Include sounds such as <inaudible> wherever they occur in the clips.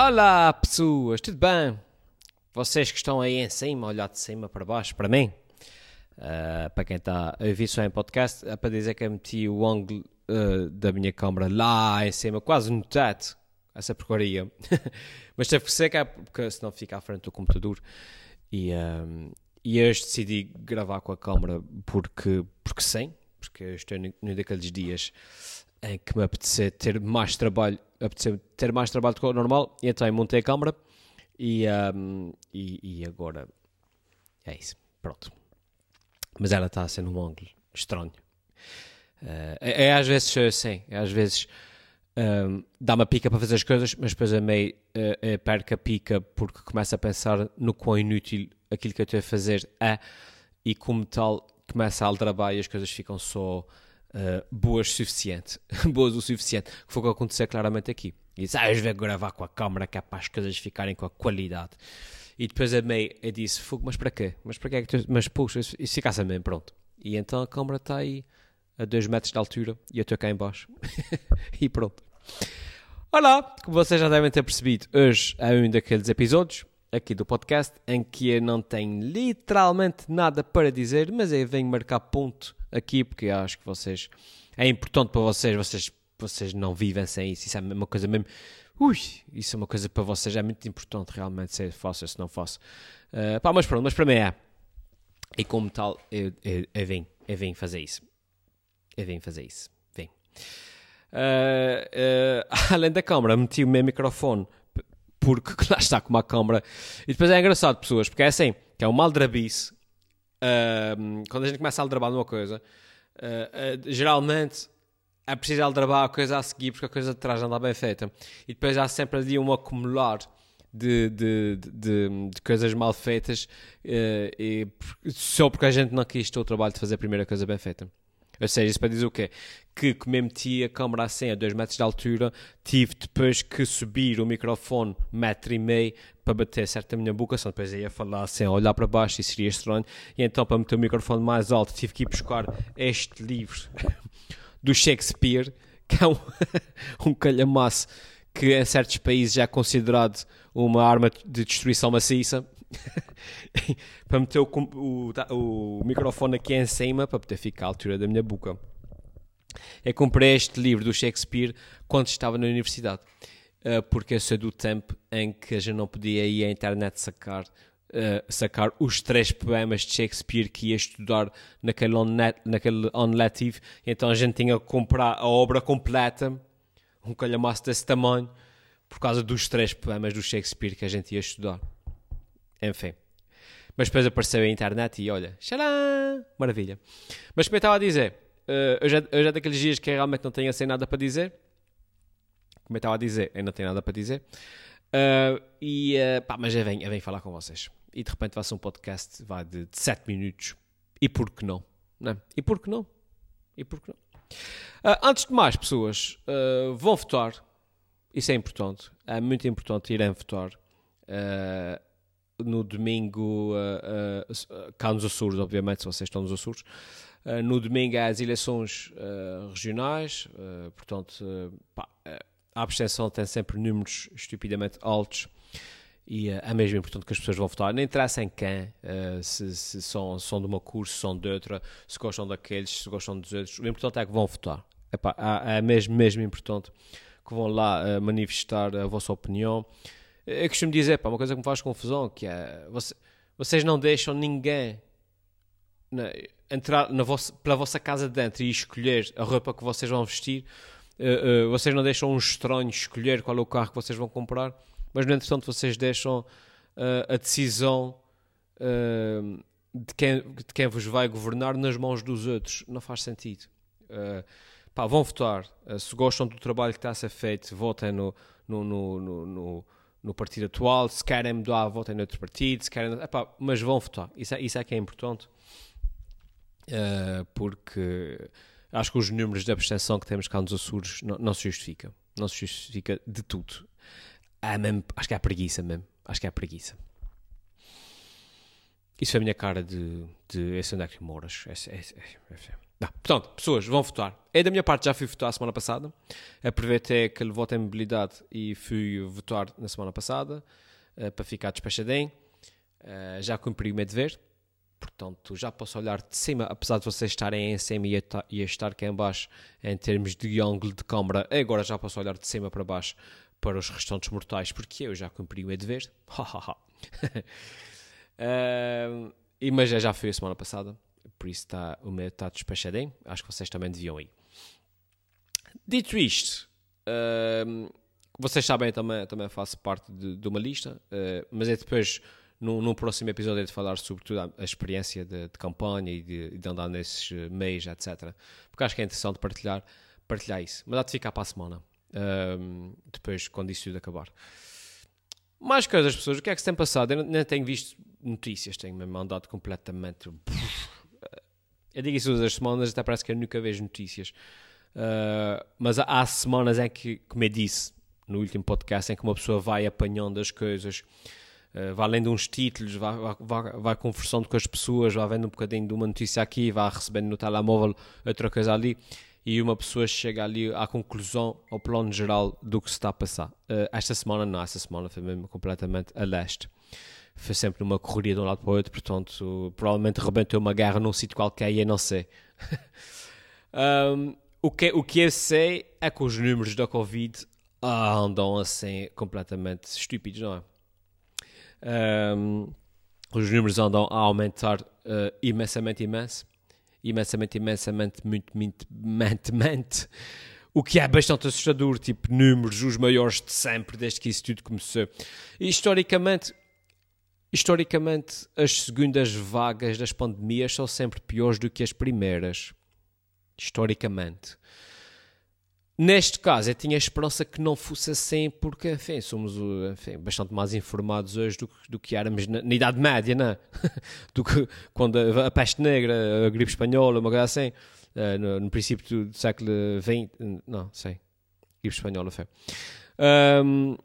Olá pessoas, tudo bem? Vocês que estão aí em cima, olhar de cima para baixo, para mim, uh, para quem está a ouvir só em podcast, é para dizer que eu meti o ângulo uh, da minha câmera lá em cima, quase no teto, essa porcaria. <laughs> Mas teve que é porque senão fica à frente do computador. E, um, e hoje decidi gravar com a câmera porque, porque sim, porque eu estou num daqueles dias em que me apetecer ter mais trabalho, apetecer ter mais trabalho do que o normal, e então montei a câmera e, um, e, e, agora é isso, pronto. Mas ela está a ser num ângulo estranho. Uh, é, é, às vezes assim, é às vezes um, dá uma pica para fazer as coisas, mas depois a meio uh, perco a pica porque começo a pensar no quão inútil aquilo que eu estou a fazer é e como tal começa a aldrabar e as coisas ficam só uh, boas o suficiente. <laughs> boas o suficiente. Que foi o que aconteceu claramente aqui. E disse, ah, eu vou gravar com a câmera que é para as coisas ficarem com a qualidade. E depois a meio eu disse, fogo, mas para quê? Mas para quê é que tu... Mas puxa, isso ficasse mesmo, pronto. E então a câmera está aí a 2 metros de altura e eu estou cá em baixo. <laughs> e pronto. Olá, como vocês já devem ter percebido, hoje é um daqueles episódios aqui do podcast em que eu não tenho literalmente nada para dizer, mas eu venho marcar ponto aqui porque acho que vocês é importante para vocês, vocês, vocês não vivem sem isso, isso é uma coisa mesmo. Ui, isso é uma coisa para vocês, é muito importante realmente se faço ou se não faço. Uh, pá, mas pronto, mas para mim é. E como tal, eu, eu, eu vim, eu vim fazer isso. Eu vim fazer isso. Vim. Uh, uh, <laughs> além da câmera, meti o meu microfone porque <laughs> lá está com uma câmera. E depois é engraçado, pessoas, porque é assim, que é um maldrabice. Quando a gente começa a aldrabar numa coisa, uh, uh, geralmente é preciso aldrabar a coisa a seguir porque a coisa de trás não está bem feita. E depois há sempre ali um acumular de, de, de, de coisas mal feitas e, só porque a gente não quis ter o trabalho de fazer a primeira coisa bem feita. Ou seja, isso para dizer o quê? Que como eu meti a câmera assim a 2 metros de altura, tive depois que subir o microfone metro e meio para bater certo a minha boca, senão depois ia falar assim, olhar para baixo e seria estranho. E então para meter o microfone mais alto tive que ir buscar este livro <laughs> do Shakespeare, que é um, <laughs> um calhamaço que em certos países já é considerado uma arma de destruição maciça. <laughs> para meter o, o, o, microfone aqui em cima para poder ficar à altura da minha boca. Eu comprei este livro do Shakespeare quando estava na universidade, uh, porque eu sou do tempo em que a gente não podia ir à internet sacar, uh, sacar os três poemas de Shakespeare que ia estudar naquele on-net, naquele on-letive, então a gente tinha que comprar a obra completa, um calhamaço desse tamanho, por causa dos três poemas do Shakespeare que a gente ia estudar. Enfim. Mas depois apareceu a internet e olha, xalá, maravilha. Mas como eu estava a dizer, uh, eu, já, eu já daqueles dias que realmente não tenho assim nada para dizer. Como eu estava a dizer, eu não tenho nada para dizer. Uh, e uh, pá, mas eu venho, eu venho falar com vocês. E de repente faço um podcast vá, de, de 7 minutos. E por que não? não? É? E por que não? E por que não? Uh, antes de mais, pessoas, vão votar. Isso é importante. É muito importante irem votar. Uh, no domingo, uh, uh, cá nos Açores, obviamente, se vocês estão nos Açores, uh, no domingo há as eleições regionais, portanto, pá, a abstenção tem sempre números estupidamente altos e é mesmo importante que as pessoas vão votar. Não interessa em quem, se, se, são, são de uma cor, se são de outra, se gostam daqueles, se gostam dos outros. O importante é que vão votar. Epá, é mesmo, mesmo importante que vão lá manifestar a vossa opinião. Eu costumo dizer, pá, uma coisa que me faz confusão, que é, você, vocês não deixam ninguém na, entrar na vossa, pela vossa casa dentro e escolher a roupa que vocês vão vestir, uh, uh, vocês não deixam um estranho escolher qual é o carro que vocês vão comprar, mas no entretanto vocês deixam uh, a decisão de, quem, de quem vos vai governar nas mãos dos outros. Não faz sentido. Pá, vão votar. se gostam do trabalho que está a ser feito, votem no, no, no, no no partido atual, se querem mudar a voto em outro partido, se querem, epá, mas vão votar. Isso é, isso é que é importante, uh, porque acho que os números de abstenção que temos cá nos Açores não, não se justifica. Não se justifica de tudo. É mesmo, acho que é a preguiça mesmo. Acho que é a preguiça. Isso é a minha cara de, de esse onde é que moras. É, é, é, Não, portanto, pessoas vão votar. Eu, da minha parte, já fui votar a semana passada. Aproveitei aquele voto em mobilidade e fui votar na semana passada uh, para ficar despachadinho. Uh, já cumpri o meu dever. Portanto, já posso olhar de cima, apesar de vocês estarem em cima e e a estar aqui em baixo em termos de ângulo de câmara, agora já posso olhar de cima para baixo para os restantes mortais, porque eu já cumpri o meu dever. <laughs> uh, e, mas já fui a semana passada por isso está, o meu está despachadinho. Acho que vocês também deviam ir. Dito isto, uh, vocês sabem, também, também faço parte de, de uma lista, uh, mas é depois, num, num, próximo episódio, é de falar sobretudo a, a experiência de, de, campanha e de, de, andar nesses meios, etc. Porque acho que é interessante partilhar, partilhar isso. Mas há de ficar para a semana, depois, quando isso tudo acabar. Mais coisas, pessoas, o que é que se tem passado? Eu nem tenho visto notícias, tenho-me mandado completamente eu digo isso todas as semanas, até parece que eu nunca vejo notícias. Uh, mas há semanas em que, como eu disse no último podcast, em que uma pessoa vai apanhando as coisas, uh, vai lendo uns títulos, vai, vai, vai, conversando com as pessoas, vai vendo um bocadinho de uma notícia aqui, vai recebendo no telemóvel outra coisa ali, e uma pessoa chega ali à conclusão, ao plano geral do que se está a passar. Uh, esta semana não, esta semana foi mesmo completamente a leste foi sempre numa correria de um lado para o outro, portanto, provavelmente rebentou uma guerra num sítio qualquer e eu não sei. <laughs> um, o, que, o que eu sei é que os números da Covid andam assim completamente estúpidos, não é? Um, os números andam a aumentar uh, imensamente, imenso. Imensamente, imensamente, muito, muito, muito, muito. O que é bastante assustador, tipo números, os maiores de sempre, desde que isso tudo começou. E, historicamente, Historicamente, as segundas vagas das pandemias são sempre piores do que as primeiras. Historicamente. Neste caso, eu tinha a esperança que não fosse assim, porque, enfim, somos enfim, bastante mais informados hoje do, do que éramos na, na, Idade Média, não é? <laughs> do que quando a, a, peste negra, a gripe espanhola, uma coisa assim, uh, no, no, princípio do, século XX, não, sei, gripe espanhola foi. Um,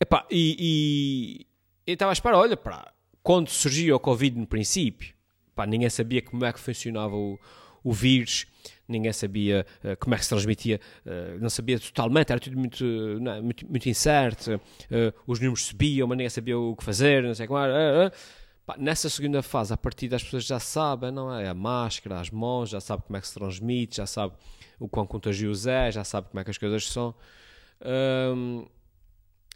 epá, e, e estava a esperar, olha, para quando surgiu o Covid no princípio, pá, ninguém sabia como é que funcionava o, o vírus, ninguém sabia uh, como é que se transmitia, uh, não sabia totalmente, era tudo muito, não, muito, muito, incerto, uh, os números subiam, mas ninguém sabia o que fazer, não sei como era. Pá, nessa segunda fase, a partir das pessoas já sabem, não é? A máscara, as mãos, já sabe como é que se transmite, já sabe o quão contagioso é, já sabe como é que as coisas são. Um,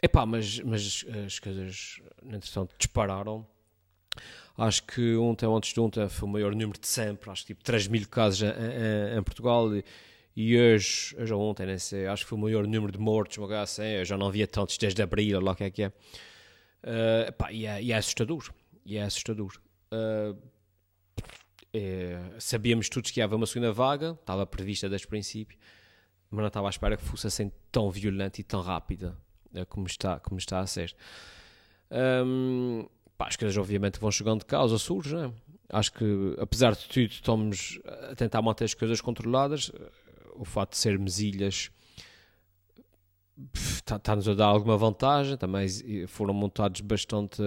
epá, mas, mas as coisas, entretanto, dispararam Acho que ontem, antes de ontem, foi o maior número de sempre, acho que tipo 3 mil casos em, em, em Portugal. E, e hoje, hoje ou ontem, nem sei, acho que foi o maior número de mortos, uma assim. Eu já não havia tantos desde abril, lá o que é que é. Uh, pá, e, é, e é assustador. E é assustador. Uh, é, sabíamos todos que ia haver uma segunda vaga, estava prevista desde o princípio, mas não estava à espera que fosse assim tão violenta e tão rápida como, está, como está a ser. Um, pá, as coisas obviamente vão chegando de causa, surge, né? Acho que, apesar de tudo, estamos a tentar manter as coisas controladas. O fato de sermos ilhas está-nos a dar alguma vantagem. Também foram montados bastante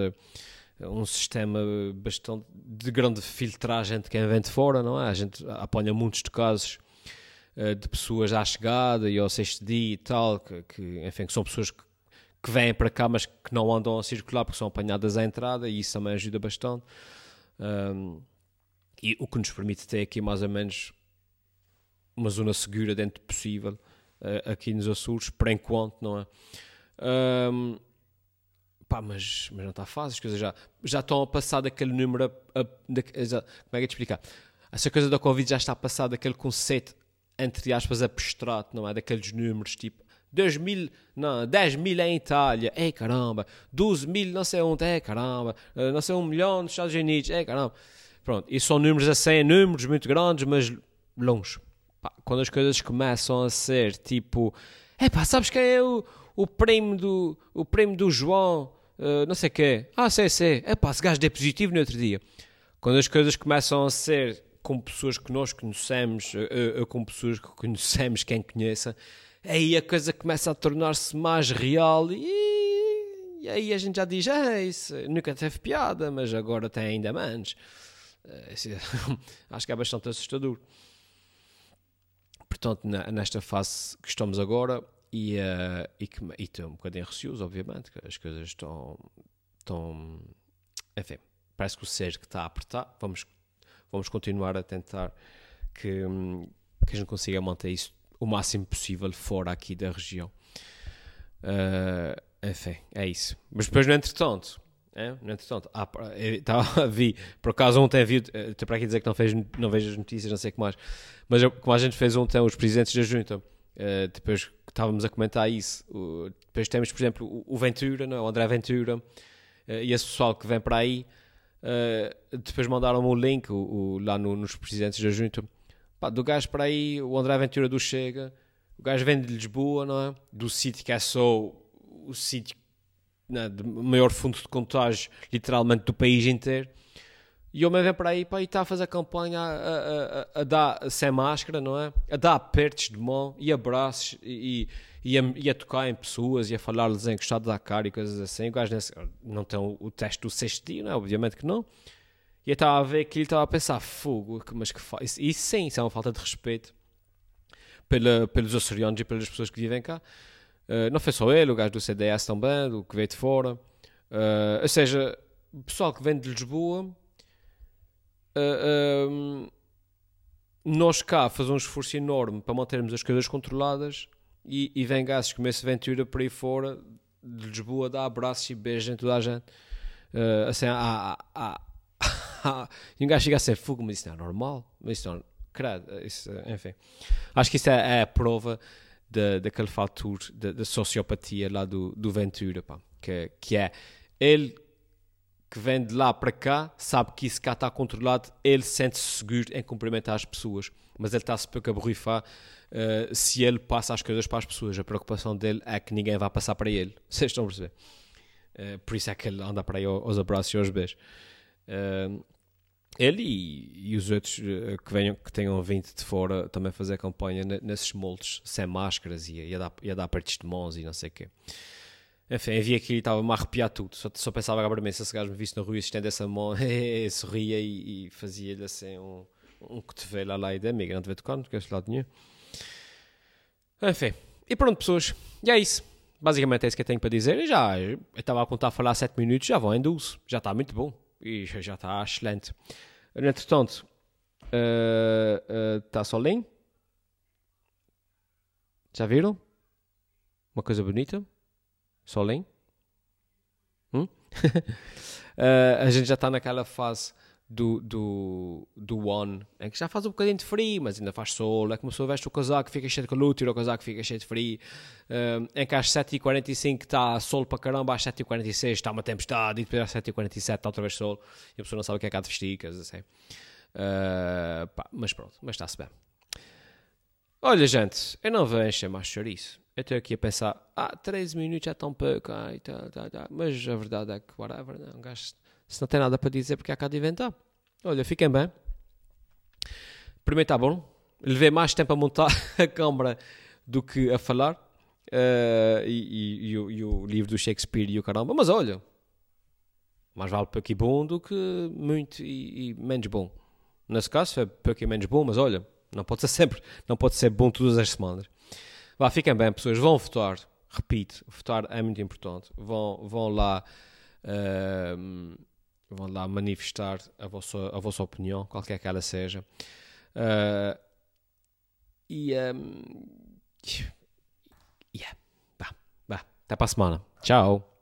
um sistema bastante de grande filtragem de quem vem de fora, não é? A gente apanha muitos de casos uh, de pessoas à chegada e ao sexto dia e tal, que, que enfim, que são pessoas que que vêm para cá, mas que não andam a circular porque são apanhadas à entrada, e isso também ajuda bastante. Um, e o que nos permite ter aqui mais ou menos uma zona segura dentro possível uh, aqui nos Açores, por enquanto, não é? Um, pá, mas, mas não está fácil, as coisas já, já estão a passar daquele número. A, a, da, como é que é te explicar? Essa coisa da Covid já está a passar daquele conceito, entre aspas, abstrato, não é? Daqueles números tipo 2 mil, não, 10 mil em Itália, ei caramba, 12 mil não sei onde, é caramba, eh, não sei um milhão nos Estados Unidos, é caramba. Pronto, e são números assim, números muito grandes, mas longe. Pá, quando as coisas começam a ser tipo, é pá, sabes quem é o, o prêmio do, o prêmio do João, uh, não sei quê, ah, sei, sei, é pá, esse gajo deu positivo no outro dia. Quando as coisas começam a ser com pessoas que nós conhecemos, uh, uh, com pessoas que conhecemos, quem conheça, aí a coisa começa a tornar-se mais real e, e, aí a gente já diz, ah, isso nunca teve piada, mas agora tem ainda menos. Eh, <laughs> acho que é bastante assustador. portanto, nesta fase que estamos agora, e, uh, e, que, e estou um bocadinho receoso, obviamente, que as coisas estão, estão enfim, parece que o que está a apertar, vamos, vamos continuar a tentar que, que a gente consiga manter isso o máximo possível fora aqui da região. Uh, enfim, é isso. Mas depois, no entretanto, é? no entretanto, ah, tá, vi, por acaso ontem vi, eh, estou para aqui dizer que não, fez, não vejo as notícias, não sei o que mais, mas como a gente fez ontem, os presidentes da junta, uh, depois estávamos a comentar isso, depois temos, por exemplo, o, o Ventura, não? É? o André Ventura, uh, e esse pessoal que vem para aí, depois mandaram-me o link o, o, lá no, nos presidentes da junta, Pá, do gajo para aí, o André Ventura do Chega, o gajo vem de Lisboa, não é? Do sítio que é só o sítio né, de maior fundo de contágio, literalmente, do país inteiro. E o homem vem para aí pá, e está a fazer campanha a, a, a, dar sem máscara, não é? A dar apertos de mão e abraços e, e, a, e a tocar em pessoas e a falar-lhes encostado da cara e coisas assim. O gajo não tem o teste do sexto dia, não é? Obviamente que não. E eu estava a ver que ele estava a pensar, fogo, mas que faz. Isso sim, isso é uma falta de respeito pela, pelos açorianos e pelas pessoas que vivem cá. Uh, não foi só ele, o gajo do CDS também, do que veio de fora. Uh, ou seja, o pessoal que vem de Lisboa, uh, nós cá fazemos um esforço enorme para mantermos as coisas controladas e, e vem gajos como esse Ventura por aí fora de Lisboa, dá abraços e beijos em toda a gente. assim, há, há, e um gajo chega a ser fogo, mas isso não é normal. Mas isso não, credo, isso, enfim. Acho que isso é, é a prova da, daquele fator da, sociopatia lá do, do Ventura, pá, que, que é ele que vem de lá para cá, sabe que isso cá está controlado, ele sente-se seguro em cumprimentar as pessoas, mas ele está-se pouco a uh, se ele passa as coisas para as pessoas. A preocupação dele é que ninguém vá passar para ele. <laughs> Vocês estão a perceber? Uh, por isso é que ele anda para aí aos abraços e aos beijos. Uh, ele e, e, os outros uh, que, venham, que tenham vindo de fora também fazer campanha nesses moldes sem máscaras e, a dar, a dar partes de mãos e não sei o quê. Enfim, havia aqui e estava-me a arrepiar tudo. Só, só pensava agora se esse gajo me visse na rua e estende essa mão, <laughs> sorria e, e fazia-lhe assim um, um cotovelo lá e da amiga, não te vê tocar, não te queres lado nenhum. Enfim, e pronto, pessoas, e é isso. Basicamente é isso que eu tenho para dizer. E já, eu estava a contar a falar 7 minutos, já vão em 12. Já está muito bom e já está excelente. Entretanto, uh, uh, solinho. Já viram? Uma coisa bonita. Solinho. Hum? uh, <laughs> a gente já está naquela fase do, do, do One, em que já faz um bocadinho de frio, mas ainda faz sol. É como se veste o casaco, fica cheio de calor, tira o casaco, fica cheio de frio. Uh, em que às 7h45 está sol para caramba, às 7h46 está uma tempestade, e depois às 7h47 está outra vez sol, e a pessoa não sabe o que é que há de vestir, assim. Uh, pá, mas pronto, mas está-se bem. Olha, gente, eu não encher mais chouriço. Eu estou aqui a pensar, ah, 13 minutos é tão pouco, ai, tá, tá, tá. mas a verdade é que, whatever, não, um gajo se não tem nada para dizer, porque há cá de inventar. Olha, fiquem bem. Primeiro está bom. Levei mais tempo a montar <laughs> a câmara do que a falar. Uh, e, e, e, o, e, o, livro do Shakespeare e o caramba. Mas olha, mais vale pouco e bom do que muito e, menos bom. Nesse caso foi pouco e menos bom, mas olha, não pode ser sempre, não pode ser bom todas as semanas. Vá, fiquem bem, pessoas, vão votar. Repito, votar é muito importante. Vão, vão lá. Uh, vão lá manifestar a vossa, a vossa opinião, qualquer que ela seja. Uh, e. Um, yeah. Bah, bah. Até para a semana. Tchau.